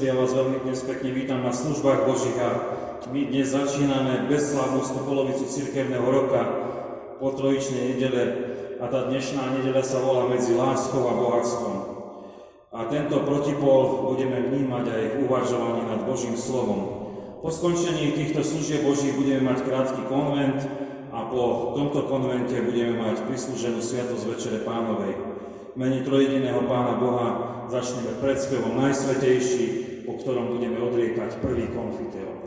sestry, ja vás veľmi dnes pekne vítam na službách Božích a my dnes začíname bezslávnostnú polovicu cirkevného roka po trojičnej nedele a tá dnešná nedela sa volá medzi láskou a bohatstvom. A tento protipol budeme vnímať aj v uvažovaní nad Božím slovom. Po skončení týchto služieb Božích budeme mať krátky konvent a po tomto konvente budeme mať prislúženú Sviatosť Večere Pánovej. Mene trojediného Pána Boha začneme predspevom Najsvetejší, po ktorom budeme odriekať prvý konfiteor.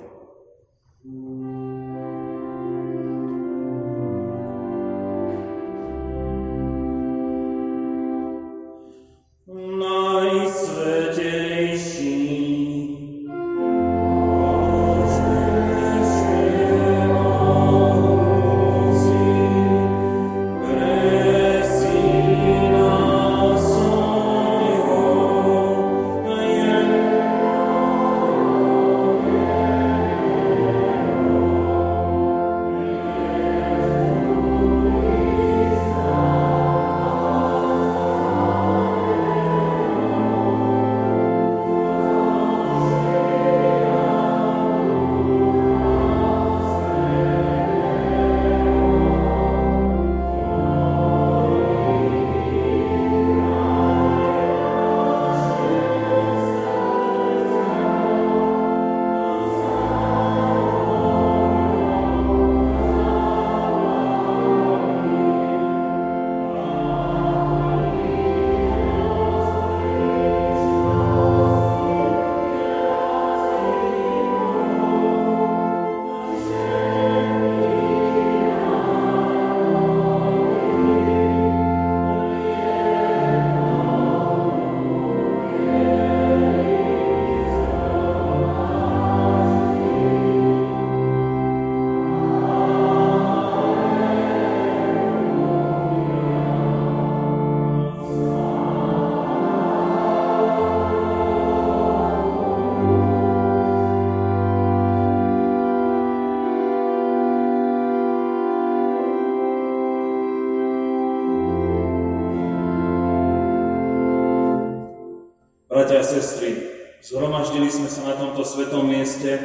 Bratia a sestry, zhromaždili sme sa na tomto svetom mieste,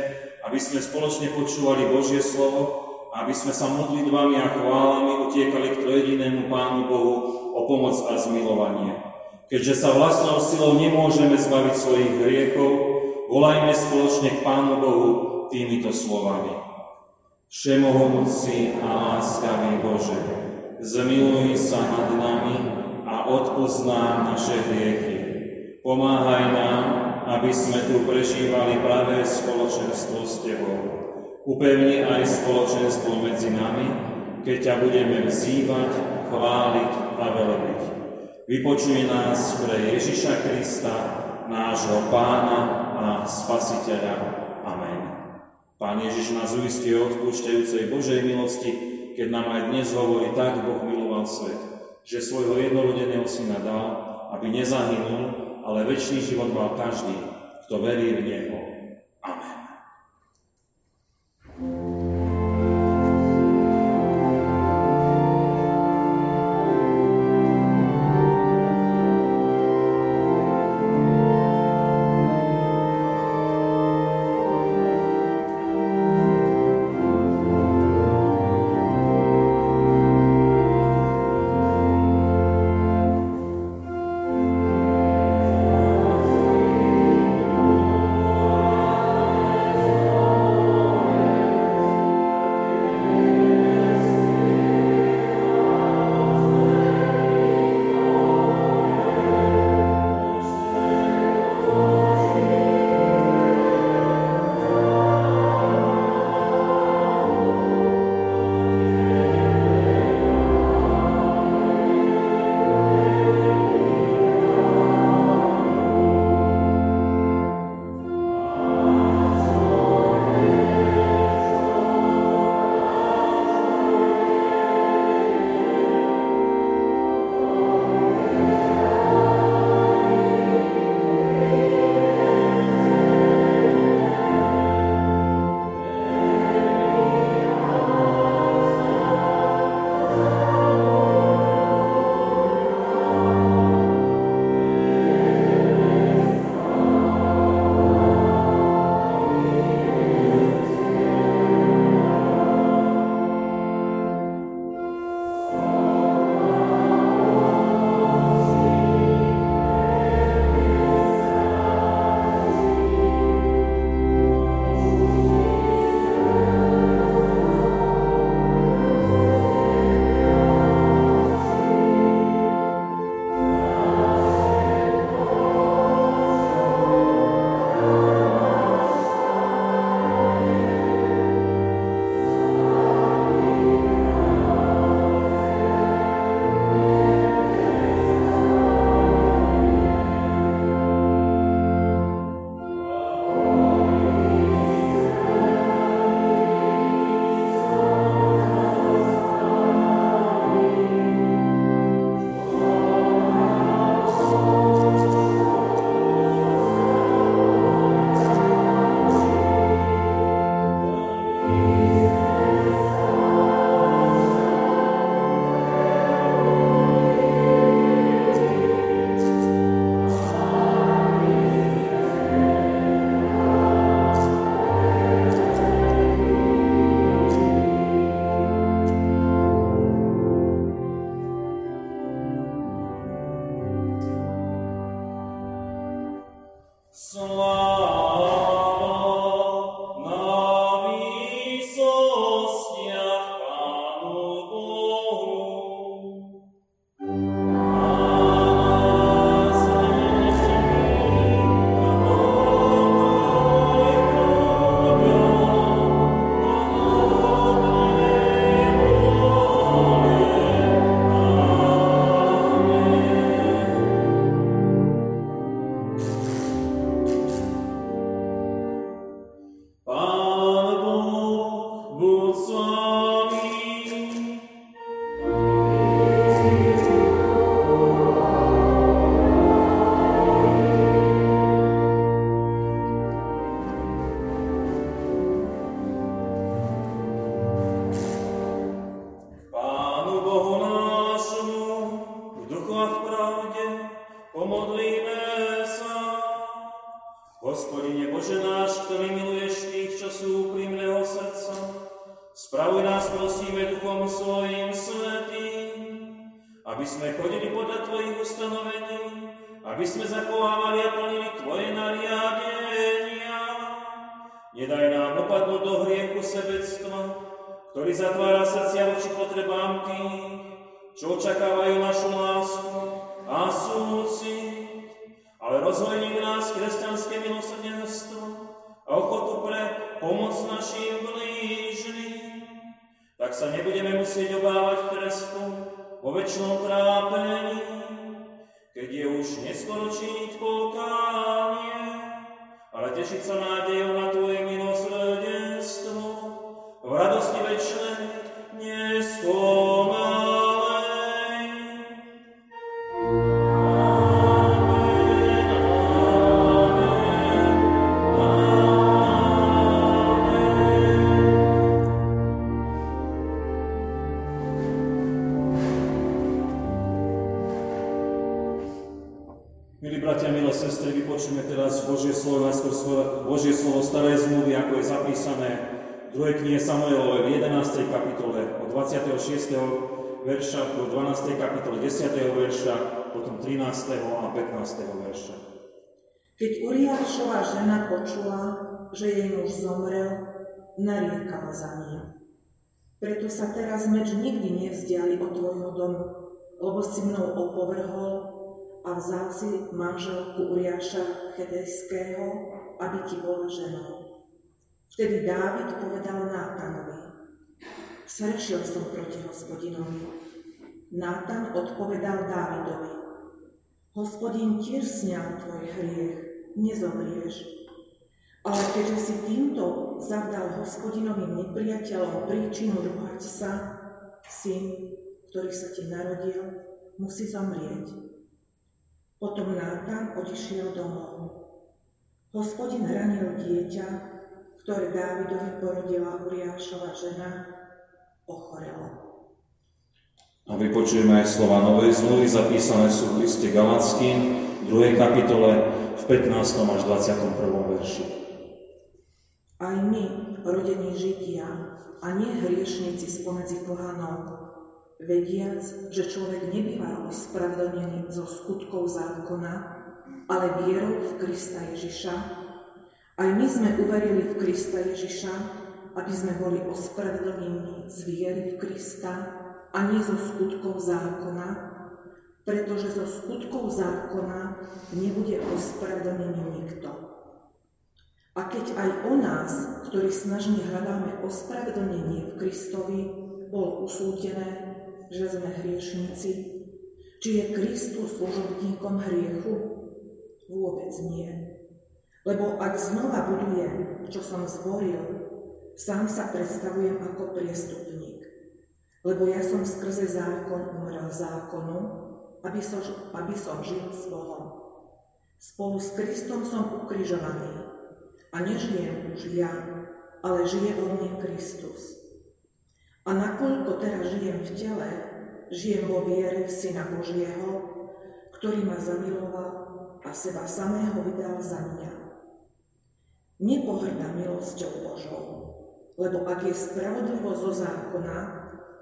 aby sme spoločne počúvali Božie slovo, aby sme sa modlitbami a chválami utiekali k trojedinému Pánu Bohu o pomoc a zmilovanie. Keďže sa vlastnou silou nemôžeme zbaviť svojich hriechov, volajme spoločne k Pánu Bohu týmito slovami. Všemohúci a láskavý Bože, zmiluj sa nad nami a odpoznám naše hriechy Pomáhaj nám, aby sme tu prežívali pravé spoločenstvo s Tebou. Upevni aj spoločenstvo medzi nami, keď ťa budeme vzývať, chváliť a velebiť. Vypočuj nás pre Ježiša Krista, nášho Pána a Spasiteľa. Amen. Pán Ježiš nás uistí o odpúšťajúcej Božej milosti, keď nám aj dnes hovorí, tak Boh miloval svet, že svojho jednorodeného syna dal, aby nezahynul, ale väčší život mal každý, kto verí v Neho. Amen. aby sme zachovávali a plnili Tvoje nariadenia. Nedaj nám opadnúť do hriechu sebectva, ktorý zatvára srdcia voči potrebám tých, čo očakávajú našu lásku a súci, ale rozhojní v nás kresťanské milosrdenstvo a ochotu pre pomoc našim blížnym. Tak sa nebudeme musieť obávať trestu vo väčšom trápení, keď je už neskoro činiť pokánie, ale tešiť sa nádejou na Tvoje milosrdenstvo, v radosti večnej neskoro. Druhej knihe Samuelovej v 11. kapitole od 26. verša do 12. kapitole 10. verša, potom 13. a 15. verša. Keď Uriášova žena počula, že jej muž zomrel, nariekala za ním. Preto sa teraz meč nikdy nevzdiali od tvojho domu, lebo si mnou opovrhol a vzal si manželku Uriáša Chedejského, aby ti bola ženou. Vtedy Dávid povedal Nátanovi, srešil som proti hospodinovi. Nátan odpovedal Dávidovi, hospodin tiež sňal tvoj hriech, nezomrieš. Ale keďže si týmto zavdal hospodinovým nepriateľom príčinu rúhať sa, syn, ktorý sa ti narodil, musí zomrieť. Potom Nátan odišiel domov. Hospodin ranil dieťa, ktoré Dávidovi porodila Uriášova žena, ochorelo. A vypočujeme aj slova Novej zmluvy, zapísané sú v liste Galackým, v 2. kapitole, v 15. až 21. verši. Aj my, rodení Židia, a nie hriešnici spomedzi pohanov, vediac, že človek nebýva ospravedlnený zo skutkov zákona, ale vierou v Krista Ježiša, aj my sme uverili v Krista Ježiša, aby sme boli ospravedlnení z viery v Krista a nie zo skutkov zákona, pretože zo skutkov zákona nebude ospravedlnený nikto. A keď aj o nás, ktorí snažne hľadáme ospravedlnenie v Kristovi, bolo usúdené, že sme hriešnici, či je Kristus služobníkom hriechu? Vôbec nie. Lebo ak znova budujem, čo som zboril, sám sa predstavujem ako priestupník. Lebo ja som skrze zákon umrel zákonu, aby som, aby som žil s Bohom. Spolu s Kristom som ukrižovaný a nežijem už ja, ale žije vo mne Kristus. A nakoľko teraz žijem v tele, žijem vo viere Syna Božieho, ktorý ma zamiloval a seba samého vydal za mňa nepohrda milosťou Božou, lebo ak je spravodlivosť zo zákona,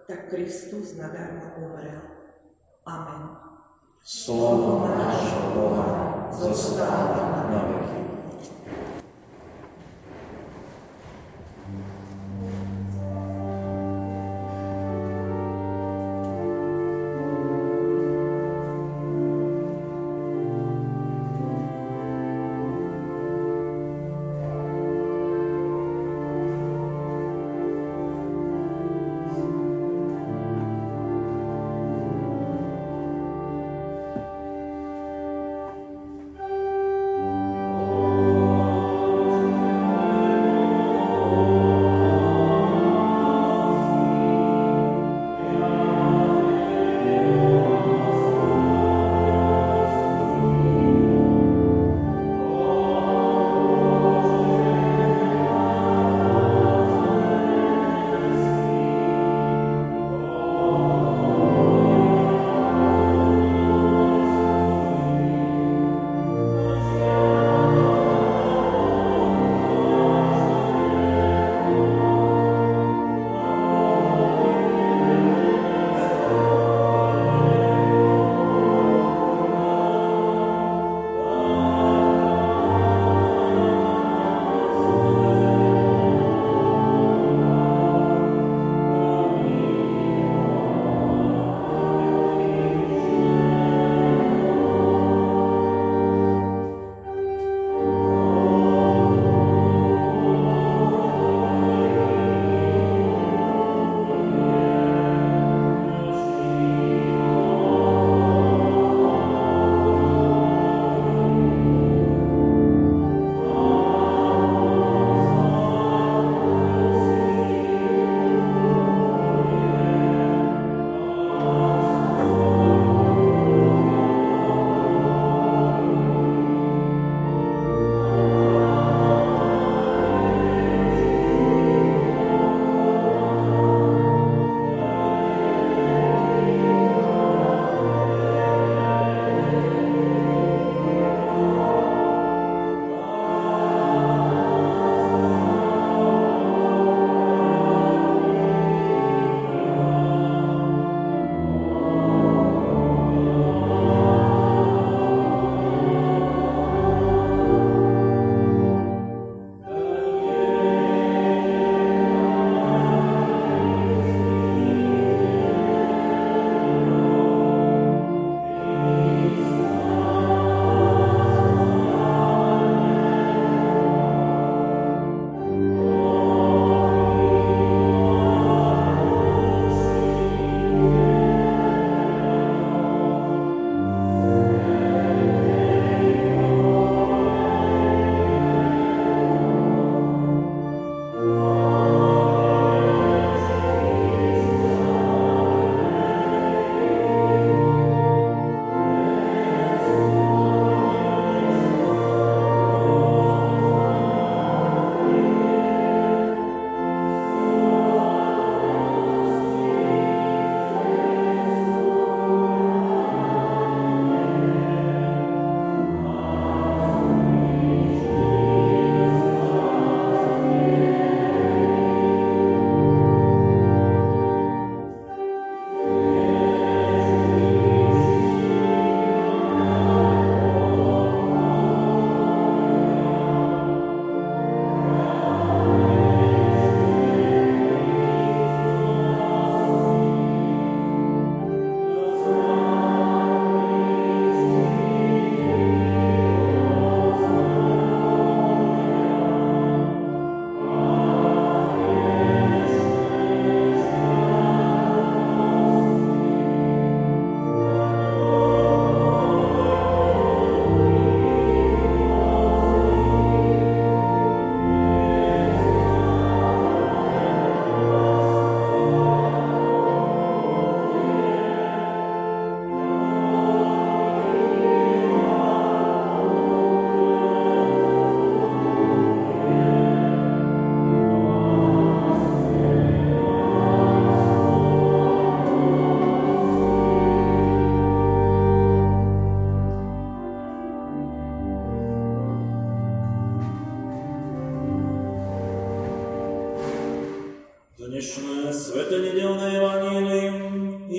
tak Kristus nadarmo umrel. Amen. Slovo nášho Boha zostáva na veky.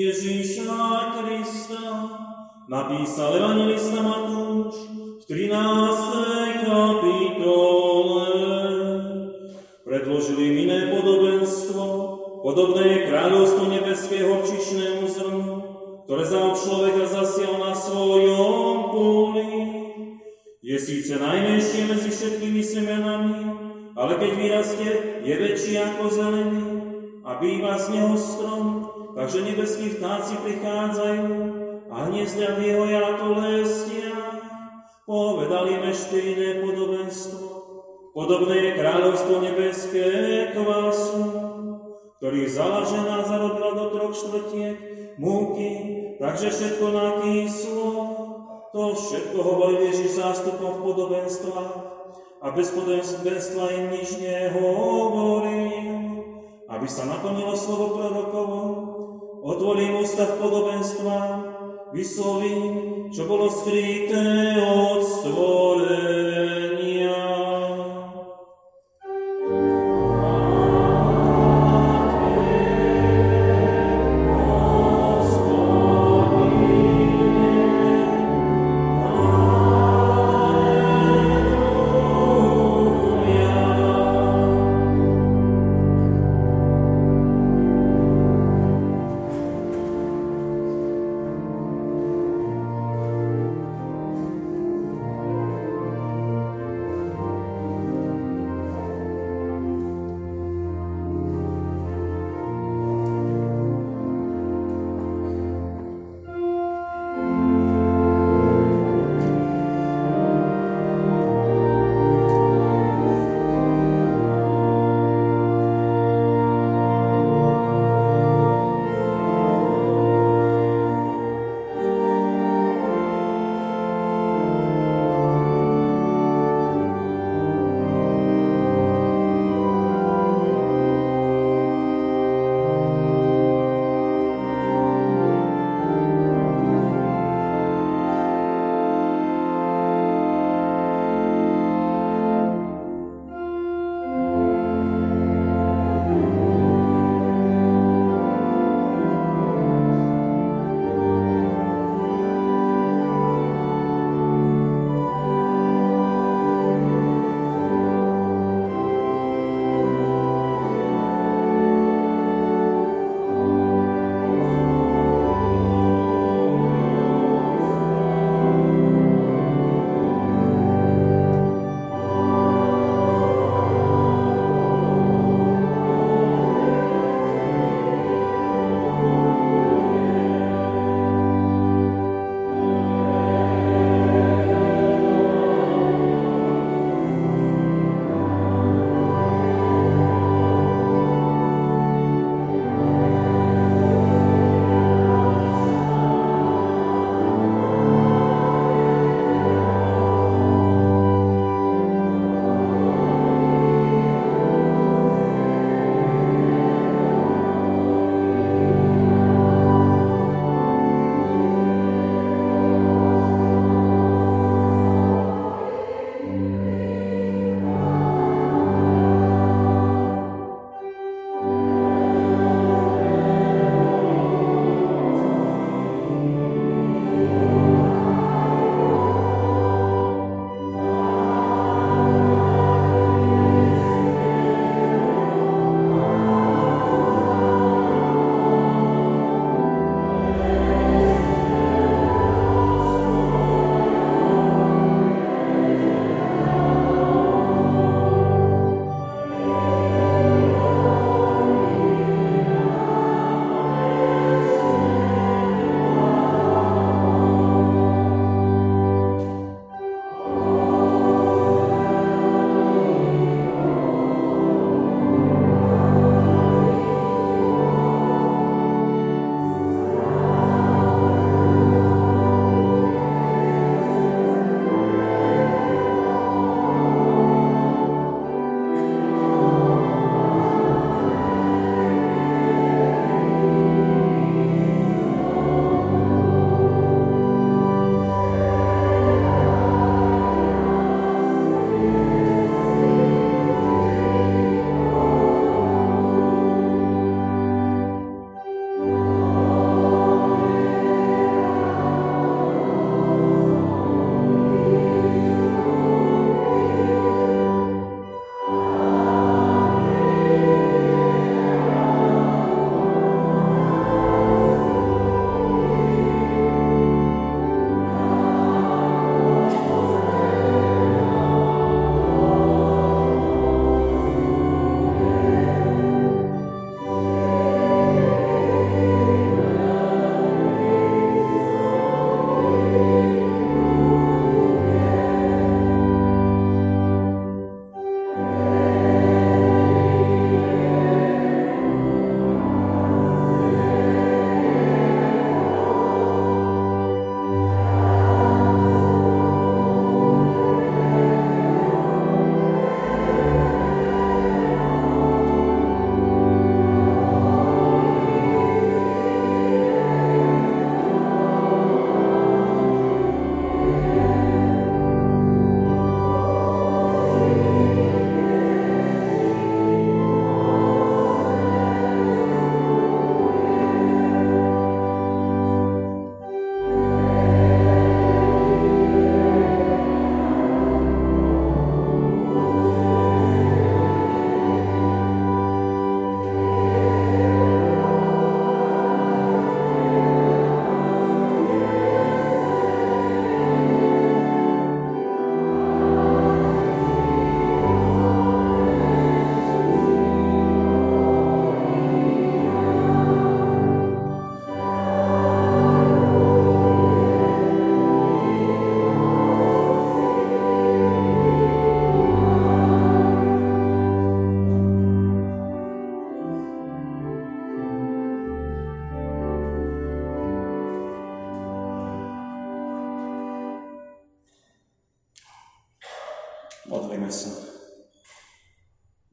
Ježíša Krista napísal evangelista Matúš v 13. kapitole. Predložili im iné podobenstvo, podobné je kráľovstvo nebeského čišnému zrnu, ktoré za človeka zasial na svojom poli. Je síce najmenšie medzi všetkými semenami, ale keď vyrastie, je väčší ako zelený a býva z neho strom, takže nebeskí vtáci prichádzajú a hniezdia v jeho jato lestia. Povedali im ešte iné podobenstvo. Podobné je kráľovstvo nebeské kvasu, ktorý vzala žena zarobila do troch štvrtiek múky, takže všetko nakyslo. To všetko hovorí Ježiš zástupom v podobenstvách a bez podobenstva im nič nehovoril, aby sa naplnilo slovo prorokovo. Otvorím ústa v podobenstva, vyslovím, čo bolo skryté od stvorenia.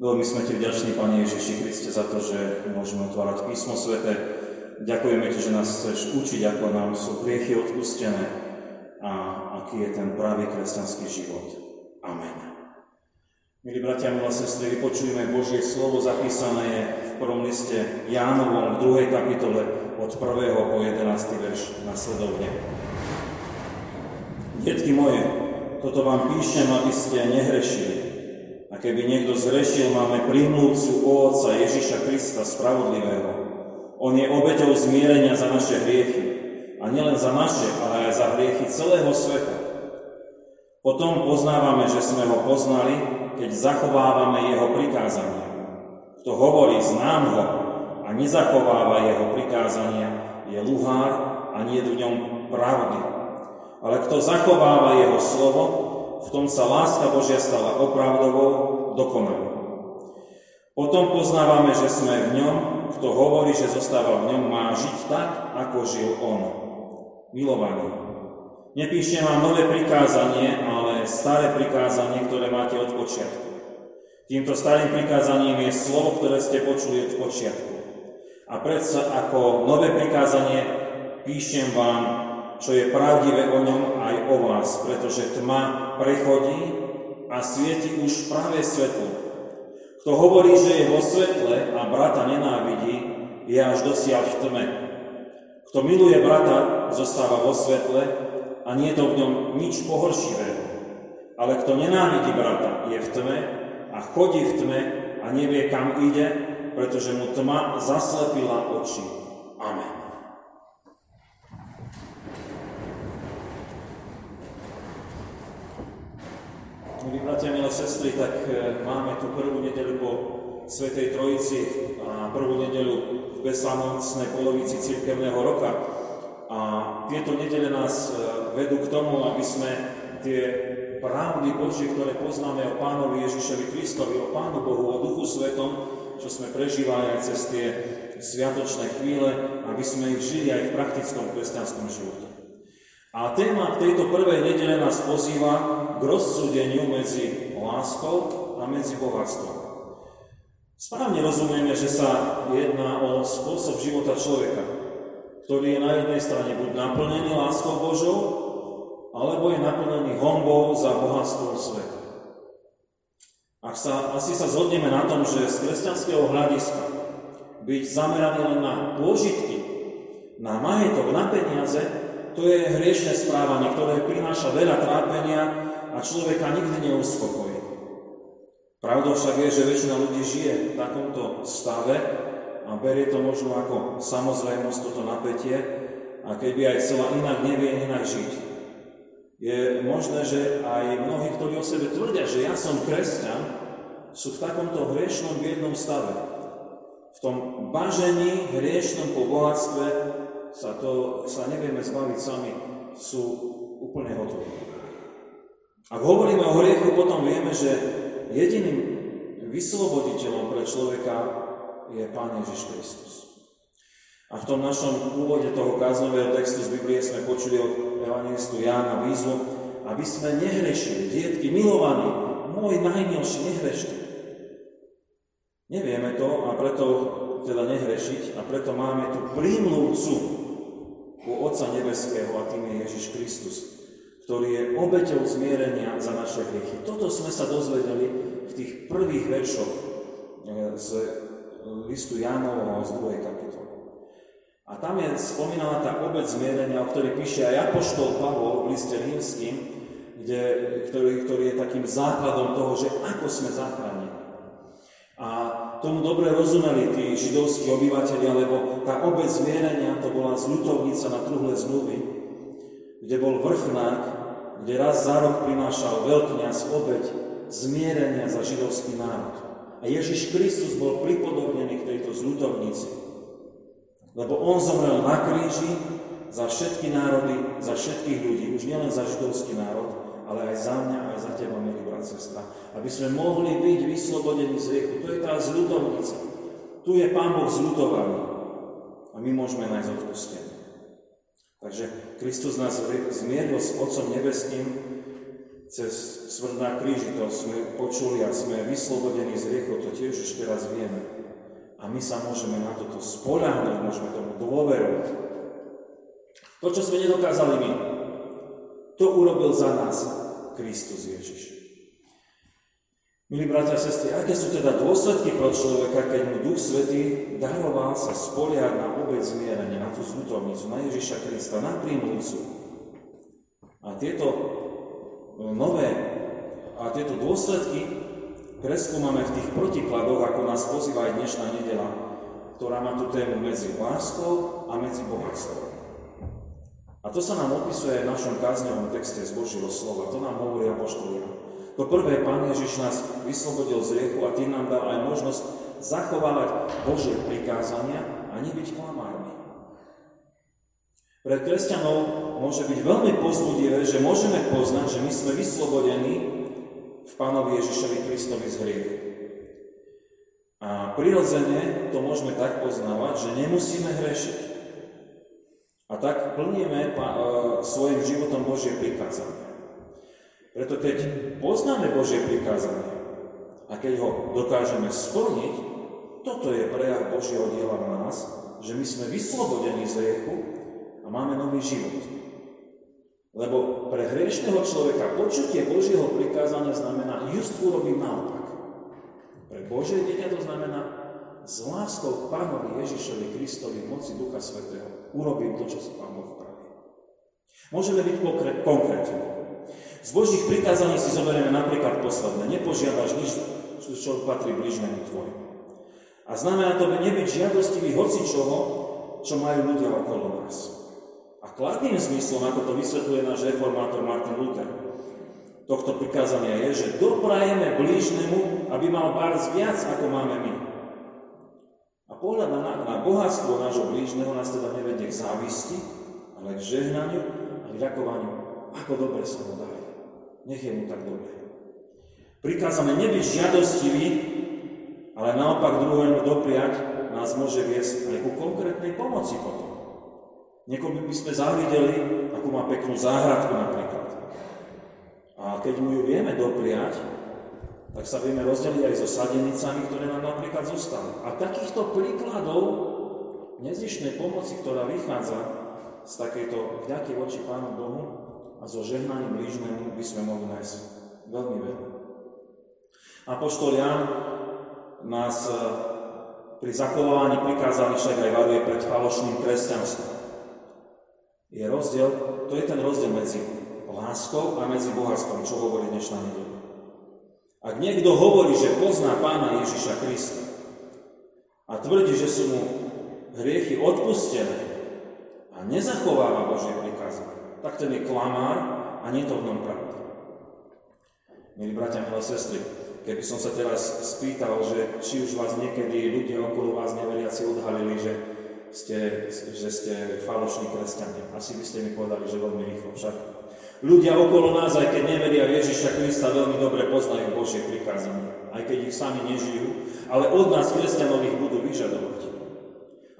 Veľmi sme ti vďační, Pane Ježiši Kriste, za to, že môžeme otvárať písmo svete. Ďakujeme ti, že nás chceš učiť, ako nám sú hriechy odpustené a aký je ten pravý kresťanský život. Amen. Milí bratia, milé sestry, vypočujeme Božie slovo zapísané je v prvom liste Jánovom v 2. kapitole od 1. po 11. verš nasledovne. Detky moje, toto vám píšem, aby ste nehrešili. A keby niekto zrešil, máme prímluvcu o Otca Ježiša Krista Spravodlivého. On je obeťou zmierenia za naše hriechy. A nielen za naše, ale aj za hriechy celého sveta. Potom poznávame, že sme ho poznali, keď zachovávame jeho prikázania. Kto hovorí, znám ho a nezachováva jeho prikázania, je luhár a nie v ňom pravdy. Ale kto zachováva jeho slovo, v tom sa láska Božia stala opravdovou, dokonalou. Potom poznávame, že sme v ňom, kto hovorí, že zostáva v ňom, má žiť tak, ako žil on. Milovaný. Nepíšem vám nové prikázanie, ale staré prikázanie, ktoré máte od počiatku. Týmto starým prikázaním je slovo, ktoré ste počuli od počiatku. A predsa ako nové prikázanie píšem vám čo je pravdivé o ňom aj o vás, pretože tma prechodí a svieti už práve svetlo. Kto hovorí, že je vo svetle a brata nenávidí, je až dosiaľ v tme. Kto miluje brata, zostáva vo svetle a nie je to v ňom nič pohoršivého. Ale kto nenávidí brata, je v tme a chodí v tme a nevie, kam ide, pretože mu tma zaslepila oči. Amen. Milí bratia, milé sestry, tak e, máme tu prvú nedelu po Svetej Trojici a prvú nedelu v beslanočnej polovici cirkevného roka. A tieto nedele nás e, vedú k tomu, aby sme tie pravdy Božie, ktoré poznáme o Pánovi Ježišovi Kristovi, o Pánu Bohu, o Duchu Svetom, čo sme prežívali aj cez tie sviatočné chvíle, aby sme ich žili aj v praktickom kresťanskom živote. A téma tejto prvej nedele nás pozýva k rozsúdeniu medzi láskou a medzi bohatstvom. Správne rozumieme, že sa jedná o spôsob života človeka, ktorý je na jednej strane buď naplnený láskou Božou, alebo je naplnený hombou za bohatstvom sveta. Ak sa, asi sa zhodneme na tom, že z kresťanského hľadiska byť zameraný len na pôžitky, na majetok, na peniaze, to je hriešne správanie, ktoré prináša veľa trápenia a človeka nikdy neuspokojí. Pravdou však je, že väčšina ľudí žije v takomto stave a berie to možno ako samozrejmosť toto napätie a keby aj chcela inak, nevie inak žiť. Je možné, že aj mnohí, ktorí o sebe tvrdia, že ja som kresťan, sú v takomto hriešnom biednom stave. V tom bažení hriešnom po bohatstve sa, to, sa nevieme zbaviť sami, sú úplne hotové. Ak hovoríme o hriechu, potom vieme, že jediným vysloboditeľom pre človeka je Pán Ježiš Kristus. A v tom našom úvode toho káznového textu z Biblie sme počuli od evangelistu Jána výzvu, aby sme nehrešili, dietky milovaní, môj najmilší, nehrešte. Nevieme to a preto teda nehrešiť a preto máme tu prímluvcu u Otca Nebeského a tým je Ježiš Kristus, ktorý je obeťou zmierenia za naše hriechy. Toto sme sa dozvedeli v tých prvých veršoch e, z listu Jánovho z 2. kapitoly. A tam je spomínaná tá obec zmierenia, o ktorej píše aj Apoštol Pavol v liste rímským, kde, ktorý, ktorý je takým základom toho, že ako sme zachránení. A tomu dobre rozumeli tí židovskí obyvateľia, lebo tá obec zmierenia to bola zľutovnica na truhle zmluvy, kde bol vrchnák, kde raz za rok prinášal veľkňaz obeď zmierenia za židovský národ. A Ježiš Kristus bol pripodobnený k tejto zľutovnici. Lebo on zomrel na kríži za všetky národy, za všetkých ľudí, už nielen za židovský národ, ale aj za mňa, aj za teba, milý brat, sestra. Aby sme mohli byť vyslobodení z riechu. To je tá zľutovnica. Tu je Pán Boh zľutovaný. A my môžeme nájsť odpustenie. Takže Kristus nás zmieril s Otcom Nebeským cez smrť na kríži, to sme počuli a sme vyslobodení z riechu, to tiež ešte raz vieme. A my sa môžeme na toto spoľahnúť, môžeme tomu dôverovať. To, čo sme nedokázali my, to urobil za nás Kristus Ježiš. Milí bratia a sestry, aké sú teda dôsledky pro človeka, keď mu Duch Svetý daroval sa spoliať na obec zmierenia, na tú zútovnicu, na Ježiša Krista, na prímluvcu. A tieto nové a tieto dôsledky preskúmame v tých protikladoch, ako nás pozýva aj dnešná nedela, ktorá má tú tému medzi láskou a medzi bohatstvom. A to sa nám opisuje v našom kázňovom texte z Božieho slova. To nám hovorí apoštolia. To prvé, Pán Ježiš nás vyslobodil z riechu a tým nám dal aj možnosť zachovávať Božie prikázania a nebyť klamármi. Pre kresťanov môže byť veľmi pozbudivé, že môžeme poznať, že my sme vyslobodení v Pánovi Ježišovi Kristovi z hriechu. A prirodzene to môžeme tak poznávať, že nemusíme hrešiť. A tak plníme e, svojim životom Božie prikázanie. Preto keď poznáme Božie prikázanie a keď ho dokážeme splniť, toto je prejav Božieho diela v nás, že my sme vyslobodení z hriechu a máme nový život. Lebo pre hriešného človeka počutie Božieho prikázania znamená, just urobím naopak. Pre Božie dieťa to znamená, s láskou Pánovi Ježišovi Kristovi moci Ducha Svetého urobím to, čo sa Pán Boh praví. Môžeme byť konkrétni. Z Božích prikázaní si zoberieme napríklad posledné. Nepožiadaš nič, čo patrí blížnemu tvojmu. A znamená to nebyť žiadostivý hoci čoho, čo majú ľudia okolo nás. A kladným zmyslom, ako to vysvetľuje náš reformátor Martin Luther, tohto prikázania je, že doprajeme blížnemu, aby mal bárs viac, ako máme my. Pohľad na, na bohatstvo nášho blížneho nás teda nevedie k závisti, ale k žehnaniu a k ďakovaniu, ako dobre sa mu darí. Nech je mu tak dobre. Prikázame nebyť žiadostivý, ale naopak druhému dopriať nás môže viesť aj ku konkrétnej pomoci potom. Niekomu by sme závideli, ako má peknú záhradku napríklad. A keď mu ju vieme dopriať, tak sa vieme rozdeliť aj so sadenicami, ktoré nám napríklad zostali. A takýchto príkladov nezišnej pomoci, ktorá vychádza z takejto vďaky voči Pánu Bohu a so žehnaním blížnemu by sme mohli nájsť veľmi veľa. Apoštol Jan nás eh, pri zachovávaní prikázaní však aj varuje pred falošným kresťanstvom je rozdiel, to je ten rozdiel medzi láskou a medzi bohatstvom, čo hovorí dnešná nedela. Ak niekto hovorí, že pozná pána Ježiša Krista a tvrdí, že sú mu hriechy odpustené a nezachováva Božie prikázanie, tak ten je klamár a nie to v ňom pravda. Milí bratia, milé sestry, keby som sa teraz spýtal, že či už vás niekedy ľudia okolo vás neveriaci odhalili, že ste, že ste falošní kresťania. Asi by ste mi povedali, že veľmi rýchlo však. Ľudia okolo nás, aj keď neveria Ježiša Krista, veľmi dobre poznajú Božie prikázanie. Aj keď ich sami nežijú, ale od nás kresťanov ich budú vyžadovať.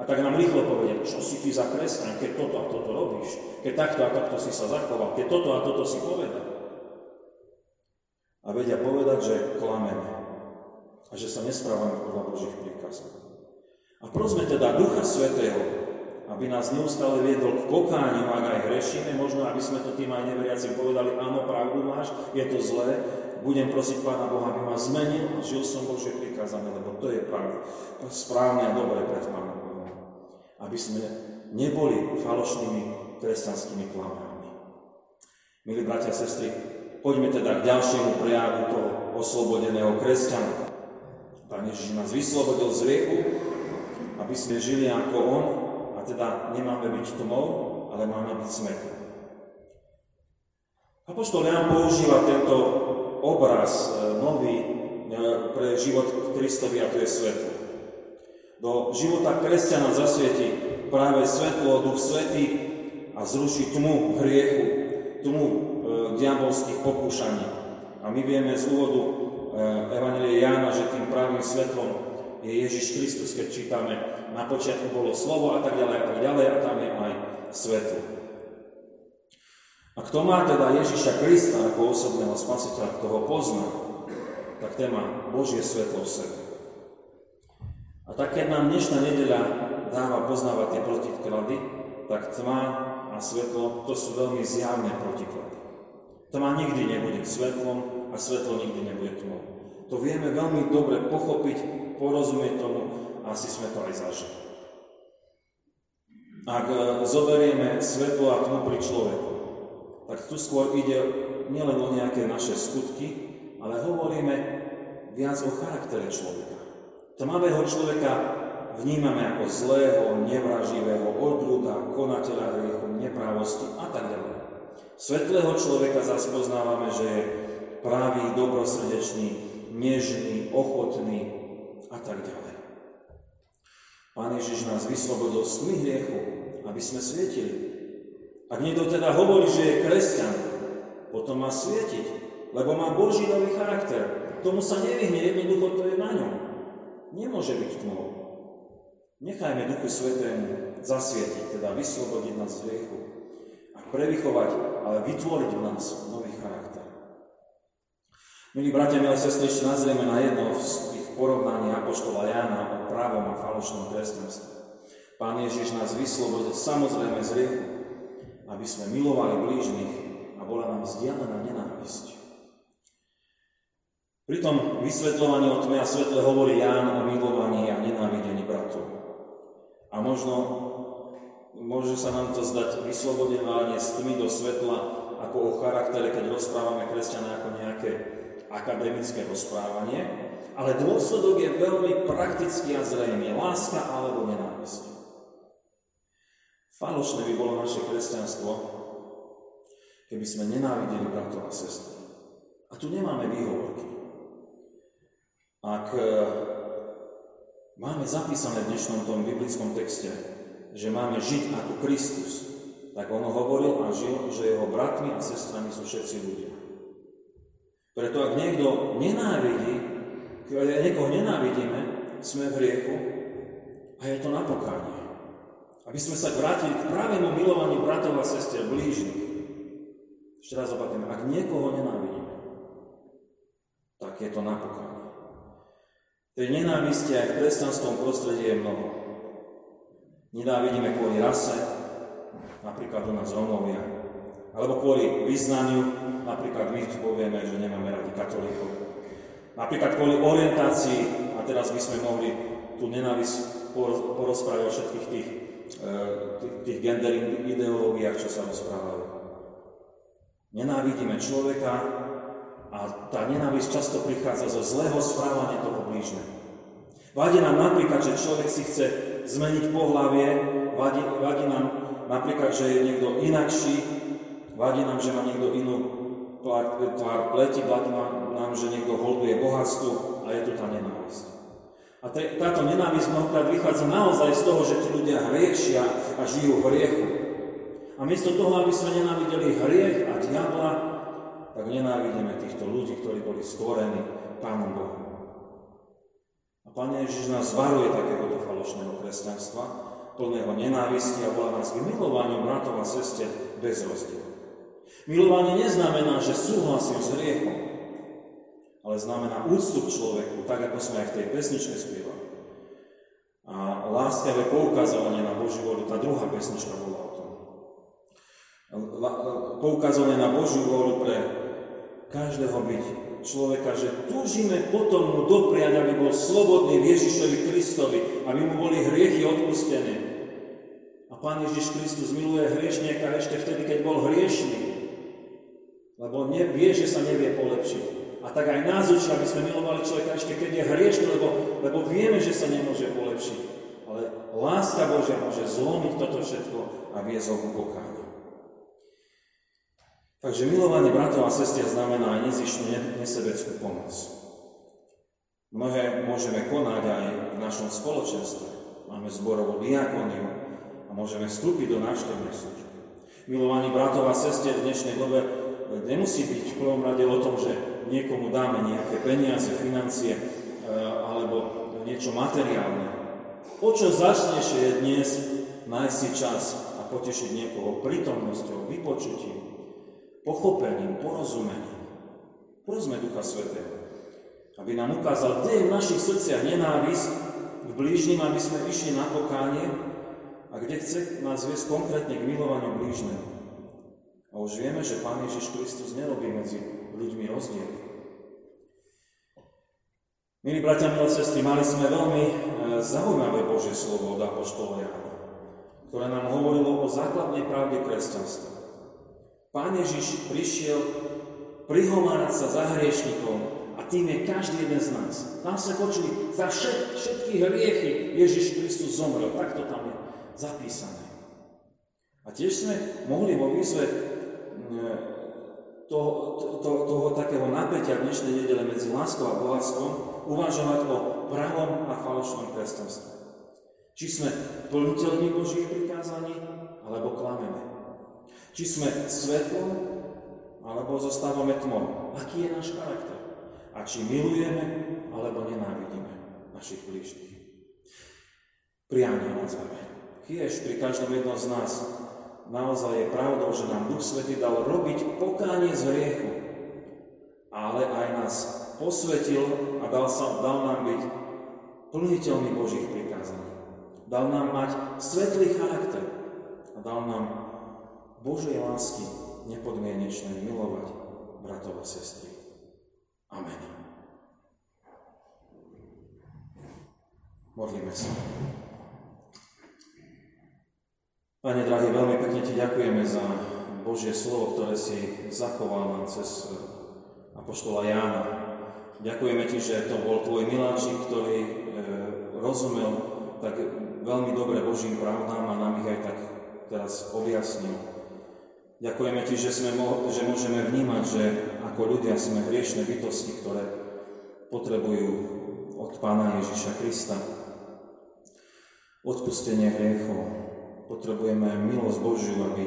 A tak nám rýchlo povedia, čo si ty za kresťan, keď toto a toto robíš, keď takto a takto si sa zachoval, keď toto a toto si povedal. A vedia povedať, že klameme a že sa nesprávame podľa Božích príkazov. A prosme teda Ducha Svetého, aby nás neustále viedol k pokániu, ak aj hrešíme, možno aby sme to tým aj neveriacim povedali, áno, pravdu máš, je to zlé, budem prosiť Pána Boha, aby ma zmenil a žil som Božie prikázanie, lebo to je pravda, správne a dobré pred Pánom Bohom. Aby sme neboli falošnými kresťanskými klamármi. Milí bratia a sestry, poďme teda k ďalšiemu prejavu toho oslobodeného kresťana. Pán Ježiš nás vyslobodil z riechu, aby sme žili ako On, teda nemáme byť tmou, ale máme byť svetlo. Apoštol Jan používa tento obraz e, nový e, pre život Kristovi a to je svetlo. Do života kresťana zasvieti práve svetlo, duch svetý a zruší tmu hriechu, tmu e, diabolských pokúšaní. A my vieme z úvodu e, Evangelie Jána, že tým pravým svetlom je Ježiš Kristus, keď čítame, na počiatku bolo slovo a tak ďalej a tak ďalej a tam je aj svetlo. A kto má teda Ježiša Krista ako osobného spasiteľa, kto ho pozná, tak ten má Božie svetlo v sebe. A tak, keď nám dnešná nedeľa dáva poznávať tie protiklady, tak tma a svetlo, to sú veľmi zjavné protiklady. Tma nikdy nebude svetlom a svetlo nikdy nebude tmou. To vieme veľmi dobre pochopiť, porozumieť tomu asi sme to aj zažili. Ak e, zoberieme svetlo a tmu pri človeku, tak tu skôr ide nielen o nejaké naše skutky, ale hovoríme viac o charaktere človeka. Tmavého človeka vnímame ako zlého, nevraživého, odľuda, konateľa hriechu, neprávosti a tak ďalej. Svetlého človeka zase poznávame, že je pravý, dobrosrdečný, nežný, ochotný a tak ďalej. Pán Ježiš nás vyslobodil z tmy hriechu, aby sme svietili. Ak niekto teda hovorí, že je kresťan, potom má svietiť, lebo má Boží nový charakter. Tomu sa nevyhne, jednoducho to je na ňom. Nemôže byť tmou. Nechajme Duchu Svetému zasvietiť, teda vyslobodiť nás z hriechu a prevychovať, ale vytvoriť v nás nový charakter. Milí bratia, milé sestry, ešte nazrieme na jedno z tých porovnaní Apoštola Jána o právom a falošnom kresťanstve. Pán Ježiš nás vyslobodil samozrejme z hriechu, aby sme milovali blížnych a bola nám vzdialená nenávisť. Pri tom vysvetľovaní o tme a svetle hovorí Ján o milovaní a nenávidení bratov. A možno môže sa nám to zdať vyslobodenie z tmy do svetla ako o charaktere, keď rozprávame kresťana ako nejaké akademické rozprávanie, ale dôsledok je veľmi praktický a zrejmý. Láska alebo nenávisť. Falošné by bolo naše kresťanstvo, keby sme nenávideli bratov a sestry. A tu nemáme výhovorky. Ak e, máme zapísané v dnešnom tom biblickom texte, že máme žiť ako Kristus, tak on hovoril a žil, že jeho bratmi a sestrami sú všetci ľudia. Preto ak niekto nenávidí, keď niekoho nenávidíme, sme v hriechu a je to na pokánie. Aby sme sa vrátili k pravému milovaniu bratov a sestier blížnych. Ešte raz opakujem, ak niekoho nenávidíme, tak je to napokánie. Tej nenávisti aj v kresťanskom prostredí je mnoho. Nenávidíme kvôli rase, napríklad u nás Rómovia, alebo kvôli vyznaniu, napríklad my povieme, že nemáme radi katolíkov. Napríklad kvôli orientácii, a teraz by sme mohli tú nenávisť porozprávať o všetkých tých tých, tých genderových ideológiách, čo sa rozprávajú. Nenávidíme človeka a tá nenávisť často prichádza zo zlého správania toho blížneho. Vadí nám napríklad, že človek si chce zmeniť pohlavie, vadí, vadí nám napríklad, že je niekto inakší, vadí nám, že má niekto inú tvár pleti, vadí nám, že niekto holduje bohatstvu a je tu tá nenávisť. A táto nenávisť mnohokrát vychádza naozaj z toho, že tí ľudia hriešia a žijú v hriechu. A miesto toho, aby sme nenávideli hriech a diabla, tak nenávidíme týchto ľudí, ktorí boli stvorení Pánom Bohom. A Pán Ježiš nás varuje takéhoto falošného kresťanstva, plného nenávisti a volá nás k milovaniu bratov a sestier bez rozdielu. Milovanie neznamená, že súhlasím s hriechom, ale znamená úctu k človeku, tak ako sme aj v tej pesničke spievali. A láskavé poukazovanie na Božiu voľu, tá druhá pesnička bola o tom. Poukazovanie na Božiu voľu pre každého byť človeka, že túžime potom mu dopriať, aby bol slobodný Ježišovi Kristovi, aby mu boli hriechy odpustené. A Pán Ježiš Kristus miluje hriešnieka ešte vtedy, keď bol hriešný. Lebo vie, že sa nevie polepšiť. A tak aj nás učí, aby sme milovali človeka ešte keď je hriešný, lebo, lebo vieme, že sa nemôže polepšiť. Ale láska Božia môže zlomiť toto všetko a viesť ho ku pokániu. Takže milovanie bratov a sestier znamená aj nezišnú nesebeckú pomoc. Mnohé môžeme konať aj v našom spoločenstve. Máme zborovú diakoniu a môžeme vstúpiť do návštevnej služby. Milovanie bratov a sestier v dnešnej dobe nemusí byť v prvom rade o tom, že niekomu dáme nejaké peniaze, financie e, alebo niečo materiálne. O čo začnejšie je dnes nájsť si čas a potešiť niekoho prítomnosťou, vypočutím, pochopením, porozumením. Prosme Ducha Svetého, aby nám ukázal, kde je v našich srdciach nenávisť k blížnym, aby sme išli na pokánie a kde chce nás viesť konkrétne k milovaniu blížneho. A už vieme, že Pán Ježiš Kristus nerobí medzi ľuďmi rozdiel. Milí bratia, milé sestry, mali sme veľmi e, zaujímavé Božie slovo od Apoštola Jana, ktoré nám hovorilo o základnej pravde kresťanstva. Pán Ježiš prišiel prihomárať sa za hriešnikom a tým je každý jeden z nás. Tam sa počuli, za všet, všetky hriechy Ježiš Kristus zomrel. Tak to tam je zapísané. A tiež sme mohli vo výzve toho, to, toho takého napätia dnešnej nedele medzi láskou a bohatstvom uvažovať o pravom a falošnom kresťanstve. Či sme plniteľní Božích prikázaní, alebo klameme. Či sme svetlom, alebo zostávame tmou. Aký je náš charakter? A či milujeme, alebo nenávidíme našich blížnych. Priania na záver. Kiež pri každom jednom z nás naozaj je pravdou, že nám Duch Svetý dal robiť pokánie z hriechu, ale aj nás posvetil a dal, sa, dal nám byť plniteľný Božích prikázaní. Dal nám mať svetlý charakter a dal nám Božej lásky nepodmienečnej milovať bratov a sestry. Amen. Modlíme sa. Pane drahý, veľmi pekne Ti ďakujeme za Božie slovo, ktoré si zachoval nám cez eh, Apoštola Jána. Ďakujeme Ti, že to bol Tvoj miláčik, ktorý e, rozumel tak veľmi dobre Božím pravdám a nám ich aj tak teraz objasnil. Ďakujeme Ti, že, sme, že môžeme vnímať, že ako ľudia sme hriešne bytosti, ktoré potrebujú od Pána Ježiša Krista odpustenie hriechov, Potrebujeme milosť Božiu, aby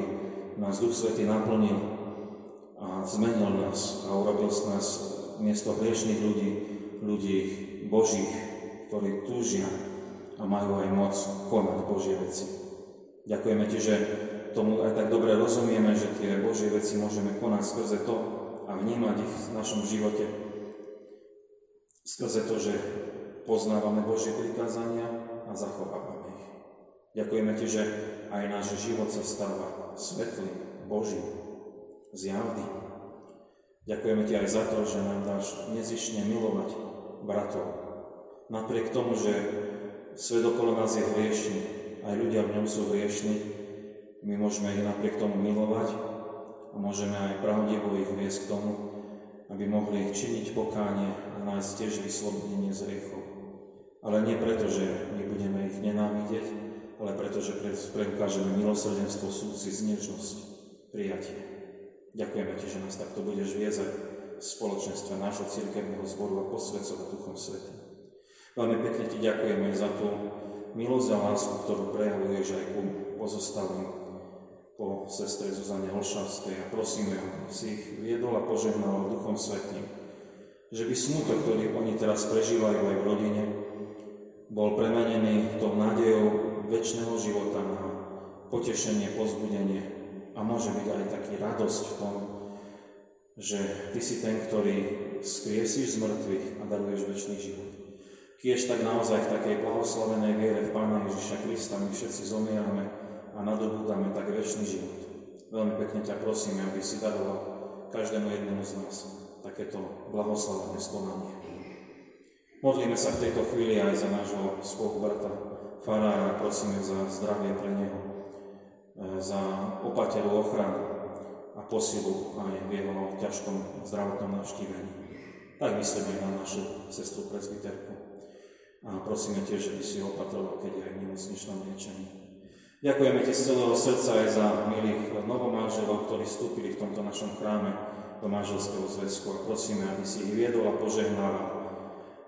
nás Duch Svetý naplnil a zmenil nás a urobil z nás miesto hriešných ľudí, ľudí Božích, ktorí túžia a majú aj moc konať Božie veci. Ďakujeme Ti, že tomu aj tak dobre rozumieme, že tie Božie veci môžeme konať skrze to a vnímať ich v našom živote. Skrze to, že poznávame Božie prikázania a zachovávame. Ďakujeme Ti, že aj náš život sa stáva svetlým, Božím, zjavným. Ďakujeme Ti aj za to, že nám dáš nezišne milovať bratov. Napriek tomu, že svet okolo nás je hriešný, aj ľudia v ňom sú hriešní, my môžeme ich napriek tomu milovať a môžeme aj pravdivo ich viesť k tomu, aby mohli činiť pokánie a nájsť tiež vyslobodenie z hriechov. Ale nie preto, že my budeme ich nenávidieť, ale pretože preukážeme milosrdenstvo, súcit, nežnosť, prijatie. Ďakujeme Ti, že nás takto budeš viezať v spoločenstve nášho cirkevného zboru a posvedcovať Duchom Svetým. Veľmi pekne Ti ďakujeme za tú milosť a lásku, ktorú prejavuješ aj ku pozostalým po sestre Zuzane Holšavskej a prosíme, aby si ich viedol a požehnal Duchom Svetým, že by smutok, ktorý oni teraz prežívajú aj v rodine, bol premenený tou nádejou väčšného života na potešenie, pozbudenie a môže byť aj taký radosť v tom, že Ty si ten, ktorý skriesíš z mŕtvych a daruješ väčší život. Kiež tak naozaj v takej blahoslavenej viere v Pána Ježiša Krista my všetci zomierame a nadobúdame tak väčší život. Veľmi pekne ťa prosíme, aby si daroval každému jednému z nás takéto blahoslavené skonanie. Modlíme sa v tejto chvíli aj za nášho spolubrata farára, prosíme za zdravie pre neho, e, za opateľu ochranu a posilu aj v jeho ťažkom zdravotnom navštívení. Tak myslíme aj na našu sestru presbyterku. A prosíme tiež, že by si opatroval, keď je v nemocničnom liečení. Ďakujeme ti z celého srdca aj za milých novomáželov, ktorí vstúpili v tomto našom chráme do manželského zväzku a prosíme, aby si ich viedol a požehnával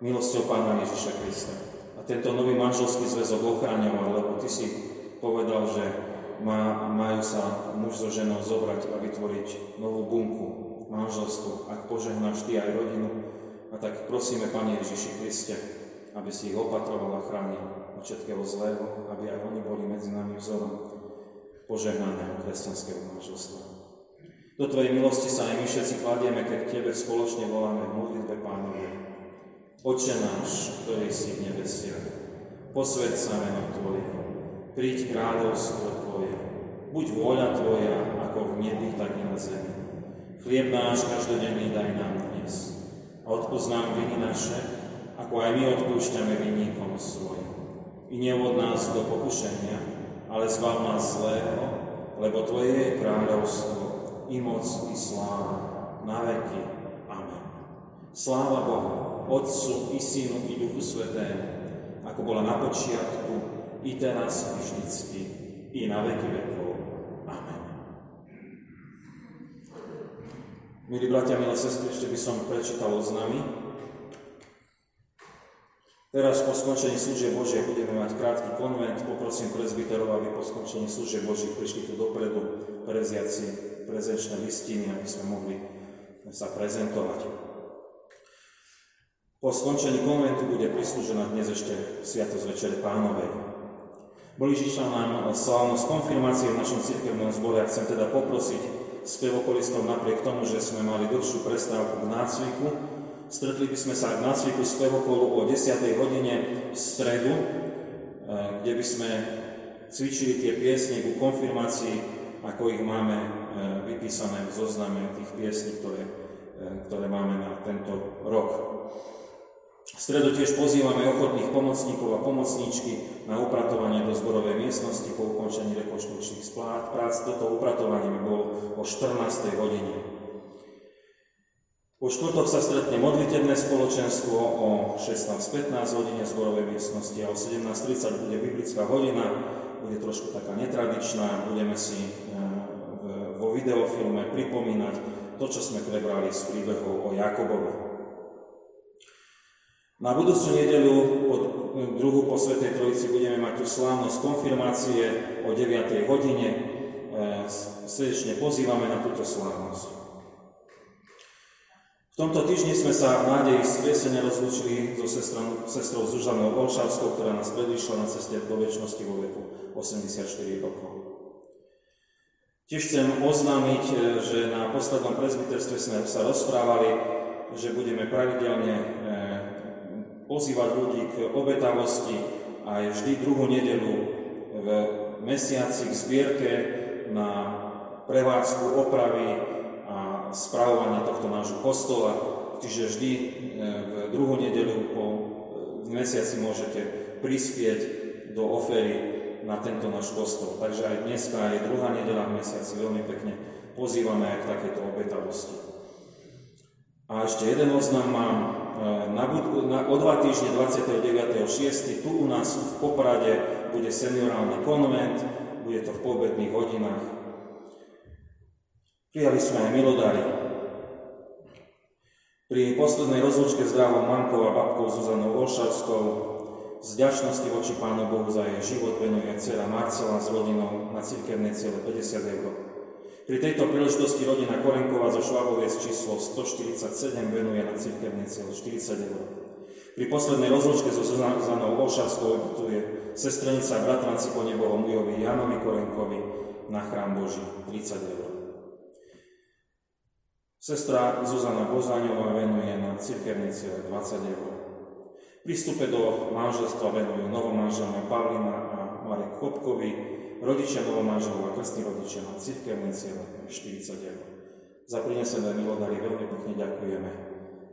milosťou Pána Ježiša Krista tento nový manželský zväzok ochraňoval, lebo ty si povedal, že má, majú sa muž so ženou zobrať a vytvoriť novú bunku manželstvu, ak požehnáš ty aj rodinu. A tak prosíme, Pane Ježiši Kriste, aby si ich opatroval a chránil od všetkého zlého, aby aj oni boli medzi nami vzorom požehnaného kresťanského manželstva. Do Tvojej milosti sa aj my všetci kladieme, keď Tebe spoločne voláme v modlitbe Pánovi. Oče náš, ktorý si v nebesiach, posved sa meno Tvoje, príď kráľovstvo Tvoje, buď vôľa Tvoja, ako v nebi, tak i na zemi. Chlieb náš každodenný daj nám dnes a odpúsť nám viny naše, ako aj my odpúšťame vinníkom svojim. I neuvod nás do pokušenia, ale zbav nás zlého, lebo Tvoje je kráľovstvo, i moc, i sláva, na veky. Amen. Sláva Bohu, Otcu, i Synu, i Duchu Svetému, ako bola na počiatku, i teraz, i vždycky, i na veky vekov. Amen. Milí bratia, milé sestry, ešte by som prečítal oznamy. Teraz po skončení služieb Božie budeme mať krátky konvent. Poprosím prezbiterov, aby po skončení služieb Božích prišli tu dopredu prevziať si prezenčné listiny, aby sme mohli sa prezentovať. Po skončení konventu bude prislúžená dnes ešte Sviatosť Večere Pánovej. Boli žiča nám slávnosť konfirmácie v našom cirkevnom zbore a chcem teda poprosiť spevokolistov napriek tomu, že sme mali dlhšiu prestávku k nácviku. Stretli by sme sa k nácviku spevokolu o 10. hodine v stredu, eh, kde by sme cvičili tie piesne ku konfirmácii, ako ich máme E, vypísané v zozname tých piesní, ktoré, e, ktoré máme na tento rok. V stredu tiež pozývame ochotných pomocníkov a pomocníčky na upratovanie do zborovej miestnosti po ukončení rekonštrukčných prác. Toto upratovanie by bolo o 14. hodine. Po štvrtok sa stretne modlitebné spoločenstvo o 16.15 hodine zborovej miestnosti a o 17.30 bude biblická hodina, bude trošku taká netradičná, budeme si vo videofilme pripomínať to, čo sme prebrali z príbehov o Jakobovi. Na budúcu nedelu po Svetej Trojici budeme mať tu slávnosť konfirmácie o 9. hodine. E, srdečne pozývame na túto slávnosť. V tomto týždni sme sa v nádeji skriesenia rozlúčili so sestrou, sestrou Zuzanou Olšavskou, ktorá nás predišla na ceste do väčšnosti vo veku 84 rokov. Tiež chcem oznámiť, e, že na poslednom prezbiterstve sme sa rozprávali, že budeme pravidelne e, pozývať ľudí k obetavosti aj vždy druhú nedelu v mesiaci k zbierke na prevádzku opravy a spravovanie tohto nášho kostola. Čiže vždy e, v druhú nedelu po v mesiaci môžete prispieť do ofery na tento náš kostol. Takže aj dneska je druhá nedela v mesiaci, veľmi pekne pozývame aj k takéto obetavosti. A ešte jeden oznam mám. E, na, na, o dva týždne 29.6. tu u nás v Poprade bude seniorálny konvent, bude to v pobedných hodinách. Prijali sme aj milodári. Pri poslednej rozlučke s drahou mamkou a babkou Zuzanou Olšavskou z ďačnosti voči Pánu Bohu za jej život venuje dcera Marcela s rodinou na cirkevné ciele 50 eur. Pri tejto príležitosti rodina Korenková zo Švaboviec číslo 147 venuje na cirkevné ciele 40 eur. Pri poslednej rozlučke so Zuzanou Olšavskou obetuje sestrenica bratranci po nebohom Ujovi Janovi Korenkovi na chrám Boží 30 eur. Sestra Zuzana Bozáňová venuje na cirkevné ciele 20 eur. Prístupe do manželstva venujú novomanželné Pavlina a Marek Kopkovi, rodičia novomanželov a krstní rodičia na cirkevné ciele 40 eur. Za prinesené milodary veľmi pekne ďakujeme.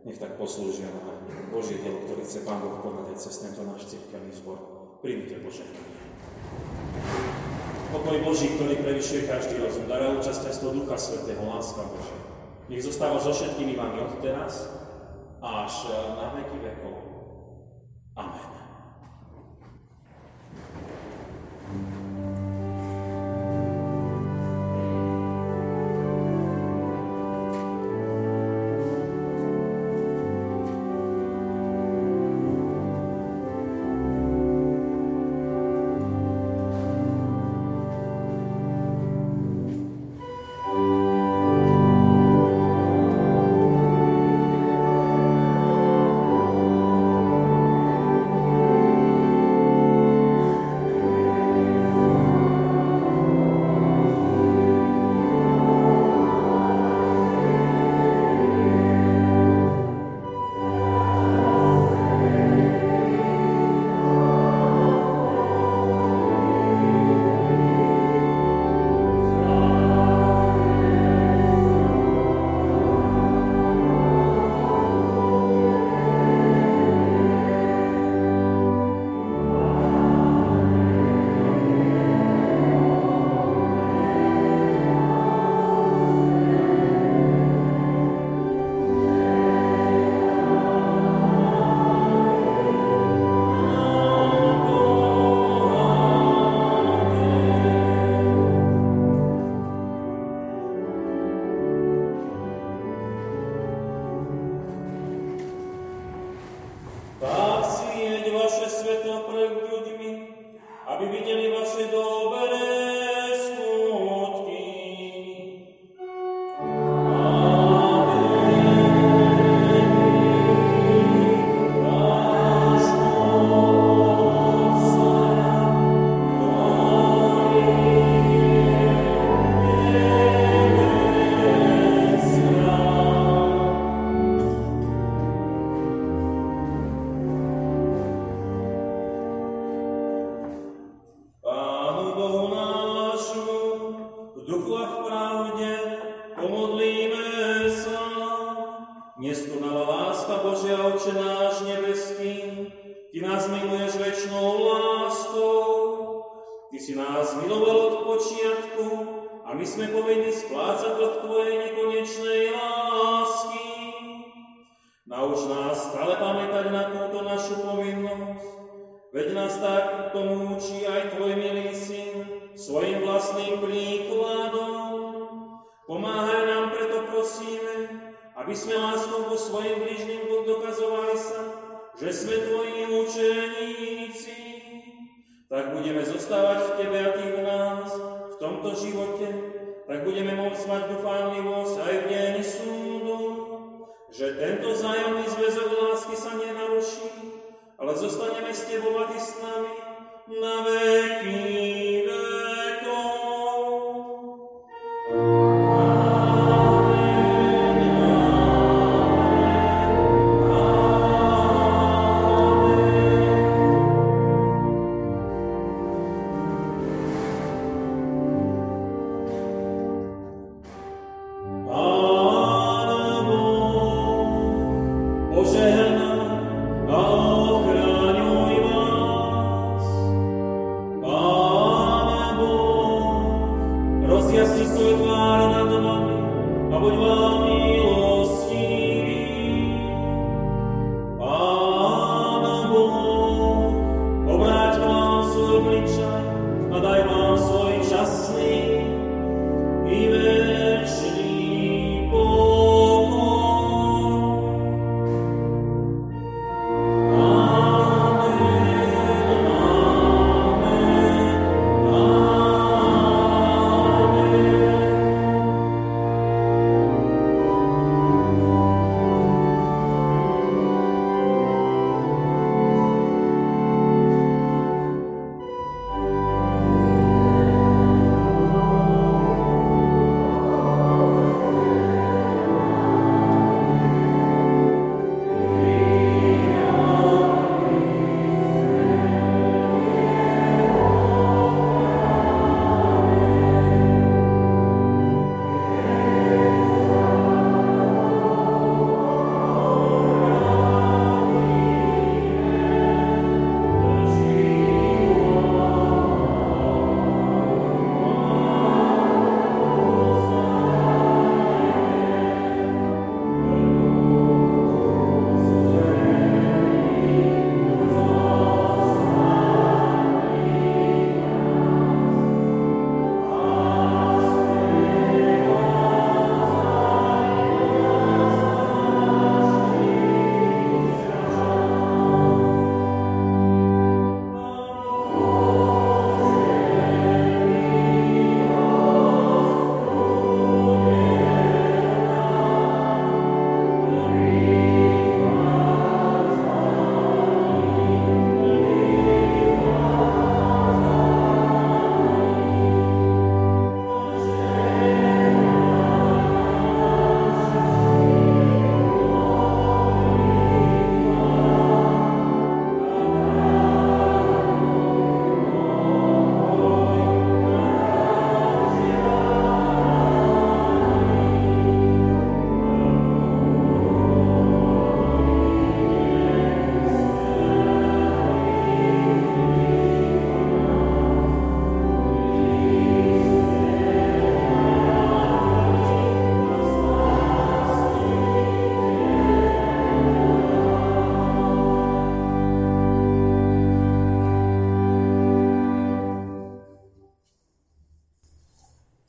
Nech tak poslúžia na Božie dielo, ktoré chce Pán Boh aj cez tento náš cirkevný zbor. Príjmite Bože. Pokoj Boží, ktorý prevyšuje každý rozum, dará účasťastvo Ducha Svetého, láska Bože. Nech zostáva so všetkými vami od teraz až na veky vekov. Aby videli vaše dobré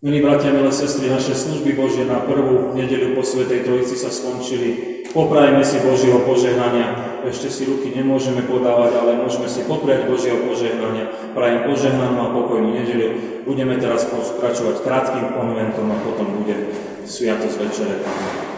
Milí bratia, milé sestry, naše služby Božie na prvú nedeľu po Svetej Trojici sa skončili. Poprajme si Božieho požehnania ešte si ruky nemôžeme podávať, ale môžeme si popriať Božieho požehnania. Prajem požehnanú a pokojnú nedeliu. Budeme teraz pokračovať krátkým konventom a potom bude Sviatosť Večere Pána.